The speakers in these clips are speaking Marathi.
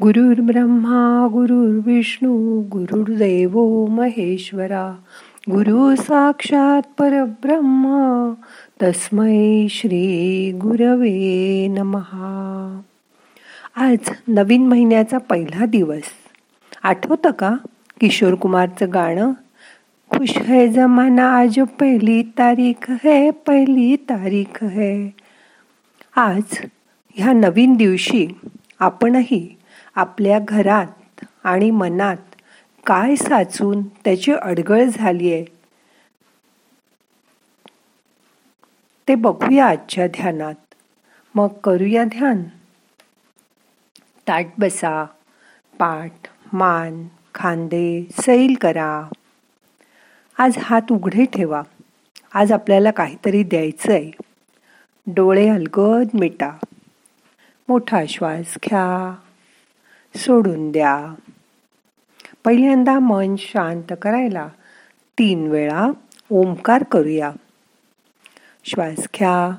गुरुर् ब्रह्मा गुरुर्विष्णू गुरुर्देव महेश्वरा गुरु साक्षात परब्रह्मा तस्मै श्री गुरवे नमहा आज नवीन महिन्याचा पहिला दिवस. आठवतं का किशोर कुमारचं गाणं? खुश है जमाना आज पहिली तारीख है पहिली तारीख है. आज ह्या नवीन दिवशी आपणही आपल्या घरात आणि मनात काय साचून त्याची अडगळ झाली आहे ते बघूया आजच्या ध्यानात. मग करूया ध्यान. ताट बसा पाठ मान खांदे सैल करा. आज हात उघडे ठेवा. आज आपल्याला काहीतरी द्यायचं आहे डोळे अलगद मिटा. मोठा श्वास घ्या. सोडून द्या. पहिल्यांदा मन शांत करायला तीन वेळा ओंकार करूया. श्वास घ्या.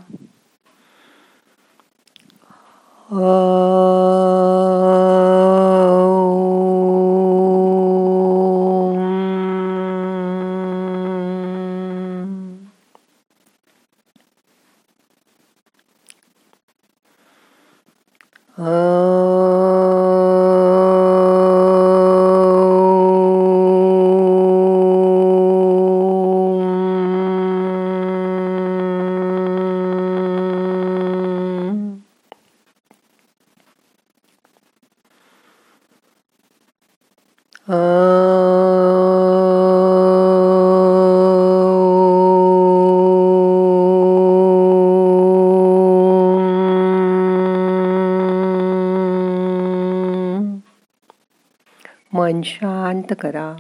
मन शांत करा.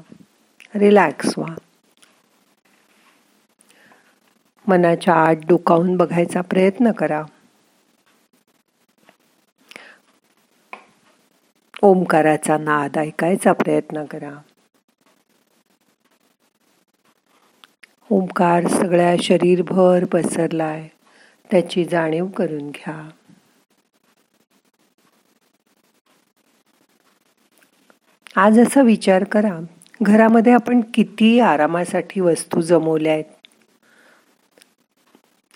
रिलॅक्स व्हा. मनाच्या आत डोकावून बघायचा प्रयत्न करा. ओंकाराचा नाद ऐकायचा प्रयत्न करा. ओंकार सगळ्या शरीरभर पसरलाय. त्याची जाणीव करून घ्या. आज असा विचार करा. घरामध्ये आपण किती आरामासाठी वस्तू जमवल्या आहेत.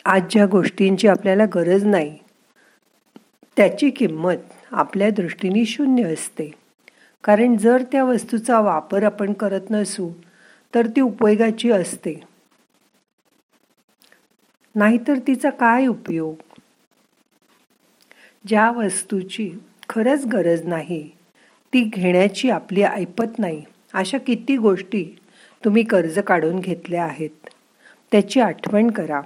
आज ज्या गोष्टींची आपल्याला गरज नाही त्याची किंमत आपल्या दृष्टीने शून्य असते. कारण जर त्या वस्तूचा वापर आपण करत नसू तर ती उपयोगाची असते. नाहीतर तिचा काय उपयोग? ज्या वस्तूची खरंच गरज नाही ती घेण्याची आपली ऐपत नाही. अशा किती गोष्टी तुम्ही कर्ज काढून घेतल्या आहेत. त्याची आठवण करा.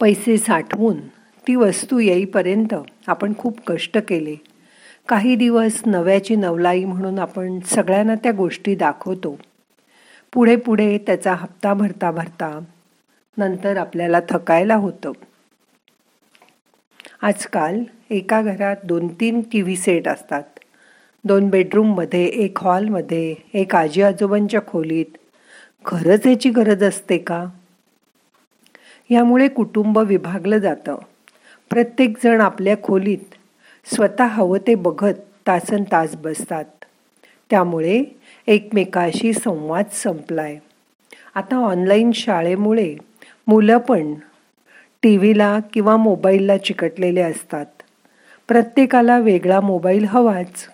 पैसे साठवून ती वस्तू येईपर्यंत आपण खूप कष्ट केले. काही दिवस नव्याची नवलाई म्हणून आपण सगळ्यांना त्या गोष्टी दाखवतो. पुढे पुढे त्याचा हप्ता भरता भरता नंतर आपल्याला थकायला होतं. आजकाल एका घरात दोन तीन टी व्ही सेट असतात. दोन बेडरूममध्ये एक हॉलमध्ये एक आजी आजोबांच्या खोलीत. खरंच याची गरज असते का? यामुळे कुटुंब विभागलं जातं. प्रत्येकजण आपल्या खोलीत स्वतः हवं ते बघत तासन तास बसतात. त्यामुळे एकमेकाशी संवाद संपलाय. आता ऑनलाईन शाळेमुळे मुलं पण टी व्हीला किंवा मोबाईलला चिकटलेले असतात. प्रत्येकाला वेगळा मोबाईल हवाच.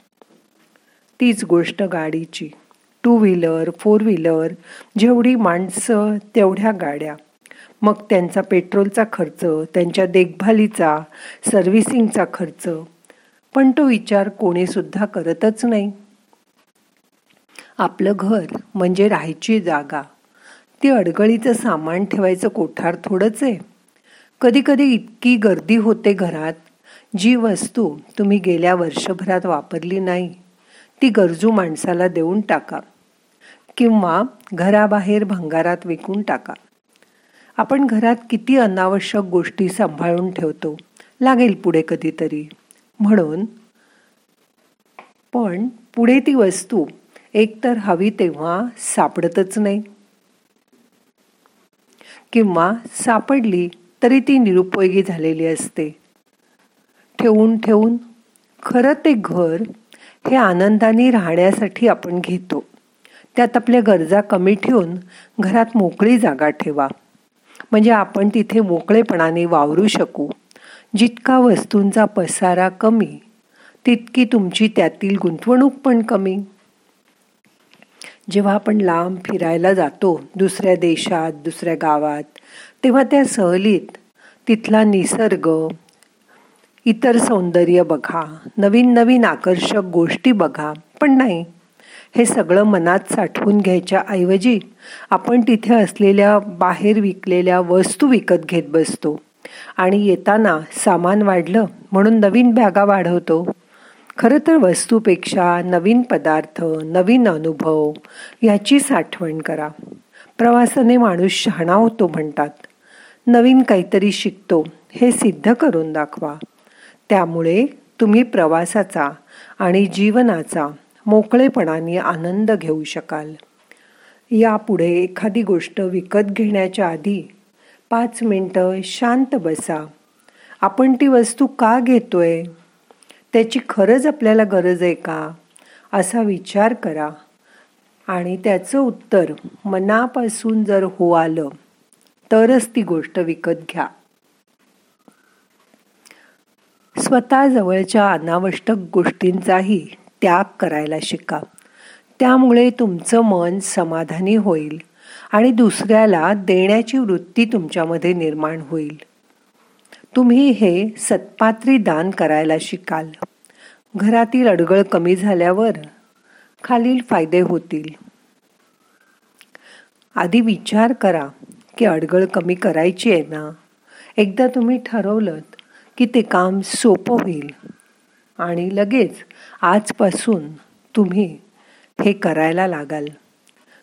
तीच गोष्ट गाडीची. टू व्हीलर फोर व्हीलर जेवढी माणसं तेवढ्या गाड्या. मग त्यांचा पेट्रोलचा खर्च त्यांच्या देखभालीचा सर्व्हिसिंगचा खर्च. पण तो विचार कोणीसुद्धा करतच नाही. आपलं घर म्हणजे राहायची जागा. ती अडगळीचं सामान ठेवायचं कोठार थोडंच आहे. कधीकधी इतकी गर्दी होते घरात जी वस्तू तुम्ही गेल्या वर्षभरात वापरली नाही ती गरजू माणसाला देऊन टाका किंवा घराबाहेर भंगारात विकून टाका. आपण घरात किती अनावश्यक गोष्टी सांभाळून ठेवतो लागेल पुढे कधीतरी. म्हणून पण पुढे ती वस्तू एकतर हवी तेव्हा सापडतच नाही. किंवा सापडली तरी ती निरुपयोगी झालेली असते. ठेवून ठेवून खरं ते घर हे आनंदाने राहण्यासाठी आपण घेतो. त्यात आपल्या गरजा कमी ठेवून घरात मोकळी जागा ठेवा. म्हणजे आपण तिथे मोकळेपणाने वावरू शकू. जितका वस्तूंचा पसारा कमी तितकी तुमची त्यातील गुंतवणूक पण कमी. जेव्हा आपण लांब फिरायला जातो दुसऱ्या देशात दुसऱ्या गावात तेव्हा त्या सहलीत तिथला निसर्ग इतर सौंदर्य बघा नवीन नवीन आकर्षक गोष्टी बघा. पण नाही हे सगळं मनात साठवून घ्यायच्या ऐवजी आपण तिथे असलेल्या बाहेर विकलेल्या वस्तू विकत घेत बसतो. आणि येताना सामान वाढलं म्हणून नवीन बॅगा वाढवतो. खरं तर वस्तूपेक्षा नवीन पदार्थ नवीन अनुभव याची साठवण करा. प्रवासाने माणूस शहाणा होतो म्हणतात. नवीन काहीतरी शिकतो हे सिद्ध करून दाखवा. त्यामुळे तुम्ही प्रवासाचा आणि जीवनाचा मोकळेपणाने आनंद घेऊ शकाल. यापुढे एखादी गोष्ट विकत घेण्याच्या आधी पाच मिनटं शांत बसा. आपण ती वस्तू का घेतोय? त्याची खरंच आपल्याला गरज आहे का? असा विचार करा. आणि त्याचं उत्तर मनापासून जर हो आलं तरच ती गोष्ट विकत घ्या. स्वतः जवळच्या अनावश्यक गोष्टींचाही त्याग करायला शिका. त्यामुळे तुमचं मन समाधानी होईल आणि दुसऱ्याला देण्याची वृत्ती तुमच्यामध्ये निर्माण होईल. तुम्ही हे सत्पात्री दान करायला शिकाल. घरातील अडगळ कमी झाल्यावर खालील फायदे होतील. आधी विचार करा की अडगळ कमी करायची आहे ना? एकदा तुम्ही ठरवलं की ते काम सोपं होईल. आणि लगेच आजपासून तुम्ही हे करायला लागाल.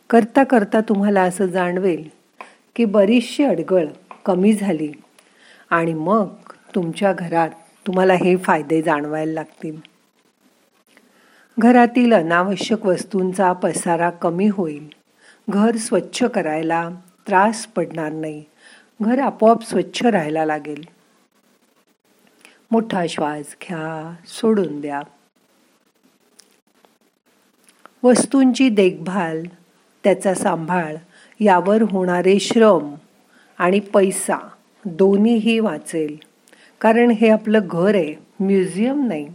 करता करता तुम्हाला असं जाणवेल की बरीचशी अडगळ कमी झाली आणि मग तुमच्या घरात तुम्हाला हे फायदे जाणवायला लागतील. घरातील अनावश्यक वस्तूंचा पसारा कमी होईल. घर स्वच्छ करायला त्रास पडणार नाही. घर आपोआप स्वच्छ राहायला लागेल. मोठा श्वास घ्या सोडून द्या. वस्तूंची देखभाल त्याचा सांभाळ यावर होणारे श्रम आणि पैसा दोन्हीही वाचेल. कारण हे आपलं घर आहे म्युझियम नाही.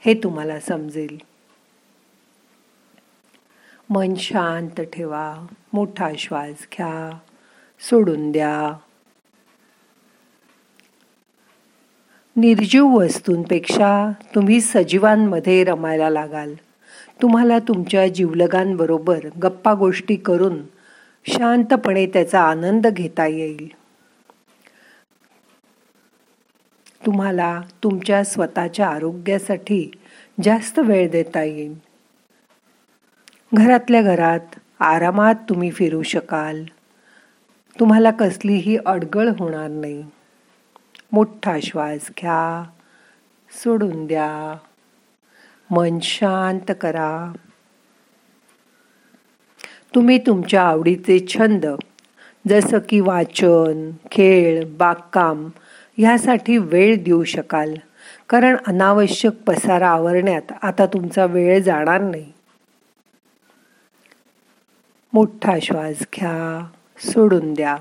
हे तुम्हाला समजेल. मन शांत ठेवा मोठा श्वास घ्या सोडून द्या. निर्जीव वस्तूंपेक्षा तुम्ही सजीवांमध्ये रमायला लागाल. तुम्हाला तुमच्या जीवलगांबरोबर गप्पा गोष्टी करून शांतपणे त्याचा आनंद घेता येईल. तुम्हाला तुमच्या स्वतःच्या आरोग्यासाठी जास्त वेळ देता येईल. घरातल्या घरात आरामात तुम्ही फिरू शकाल. तुम्हाला कसलीही अडगळ होणार नाही. मोठा श्वास घ्या सोडून द्या. मन शांत करा. तुम्ही तुमच्या आवडीचे छंद जसं की वाचन खेळ बागकाम ह्यासाठी वेळ देऊ शकाल. कारण अनावश्यक पसारा आवरण्यात आता तुमचा वेळ जाणार नाही. मोठा श्वास घ्या सोडून द्या.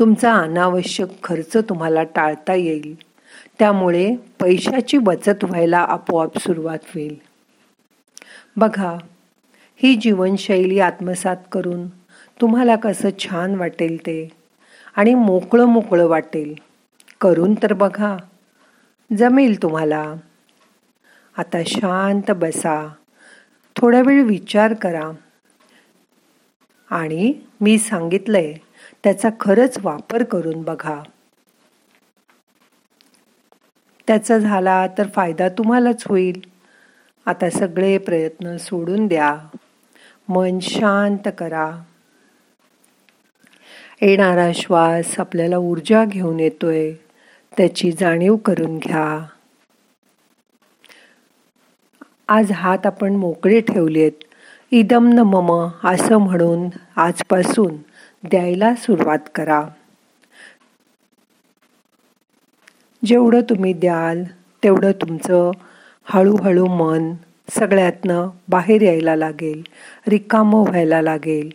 तुमचा अनावश्यक खर्च तुम्हाला टाळता येईल. त्यामुळे पैशाची बचत व्हायला आपोआप सुरुवात होईल. बघा ही जीवनशैली आत्मसात करून तुम्हाला कसं छान वाटेल ते आणि मोकळं मोकळं वाटेल. करून तर बघा. जमेल तुम्हाला. आता शांत बसा. थोडा वेळ विचार करा. आणि मी सांगितलं आहे त्याचा खरंच वापर करून बघा. त्याचा झाला तर फायदा तुम्हालाच होईल. आता सगळे प्रयत्न सोडून द्या. मन शांत करा. येणारा श्वास आपल्याला ऊर्जा घेऊन येतोय. त्याची जाणीव करून घ्या. आज हात आपण मोकळे ठेवलेत. इदम न मम असं म्हणून आजपासून. द्यायला सुरुवात करा. जेवढं तुम्ही द्याल तेवढं तुमचं हळूहळू मन सगळ्यातनं बाहेर यायला लागेल रिकामं व्हायला लागेल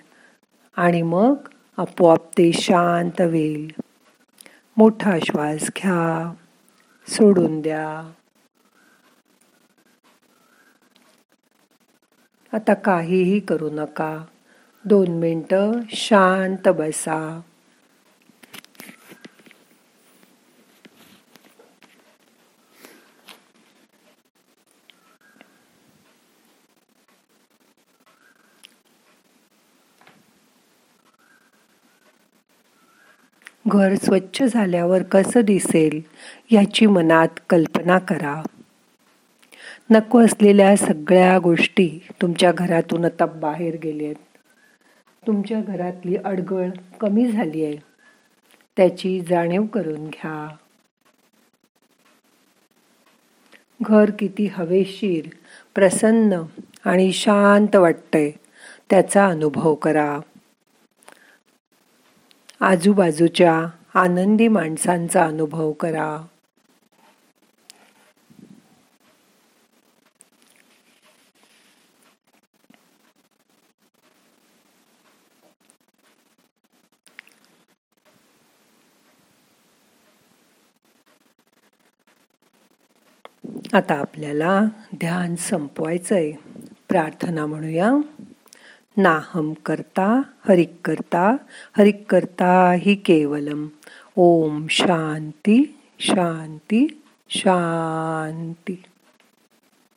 आणि मग आपोआप ते शांत होईल. मोठा श्वास घ्या सोडून द्या. आता काहीही करू नका. दोन मिनटं शांत बसा. घर स्वच्छ झाल्यावर कसं दिसेल याची मनात कल्पना करा. नको असलेल्या सगळ्या गोष्टी तुमच्या घरातून आता बाहेर गेलेत. तुमच्या घरातली अडगळ कमी झाली आहे. त्याची जाणीव करून घ्या. घर किती हवेशीर प्रसन्न आणि शांत वाटतंय त्याचा अनुभव करा. आजूबाजूच्या आनंदी माणसांचा अनुभव करा. आता आपल्याला ध्यान संपवायचं आहे प्रार्थना म्हणूया. नाहम करता हरिक करता हरिक करता ही केवलम. ओम शांती शांती शांती.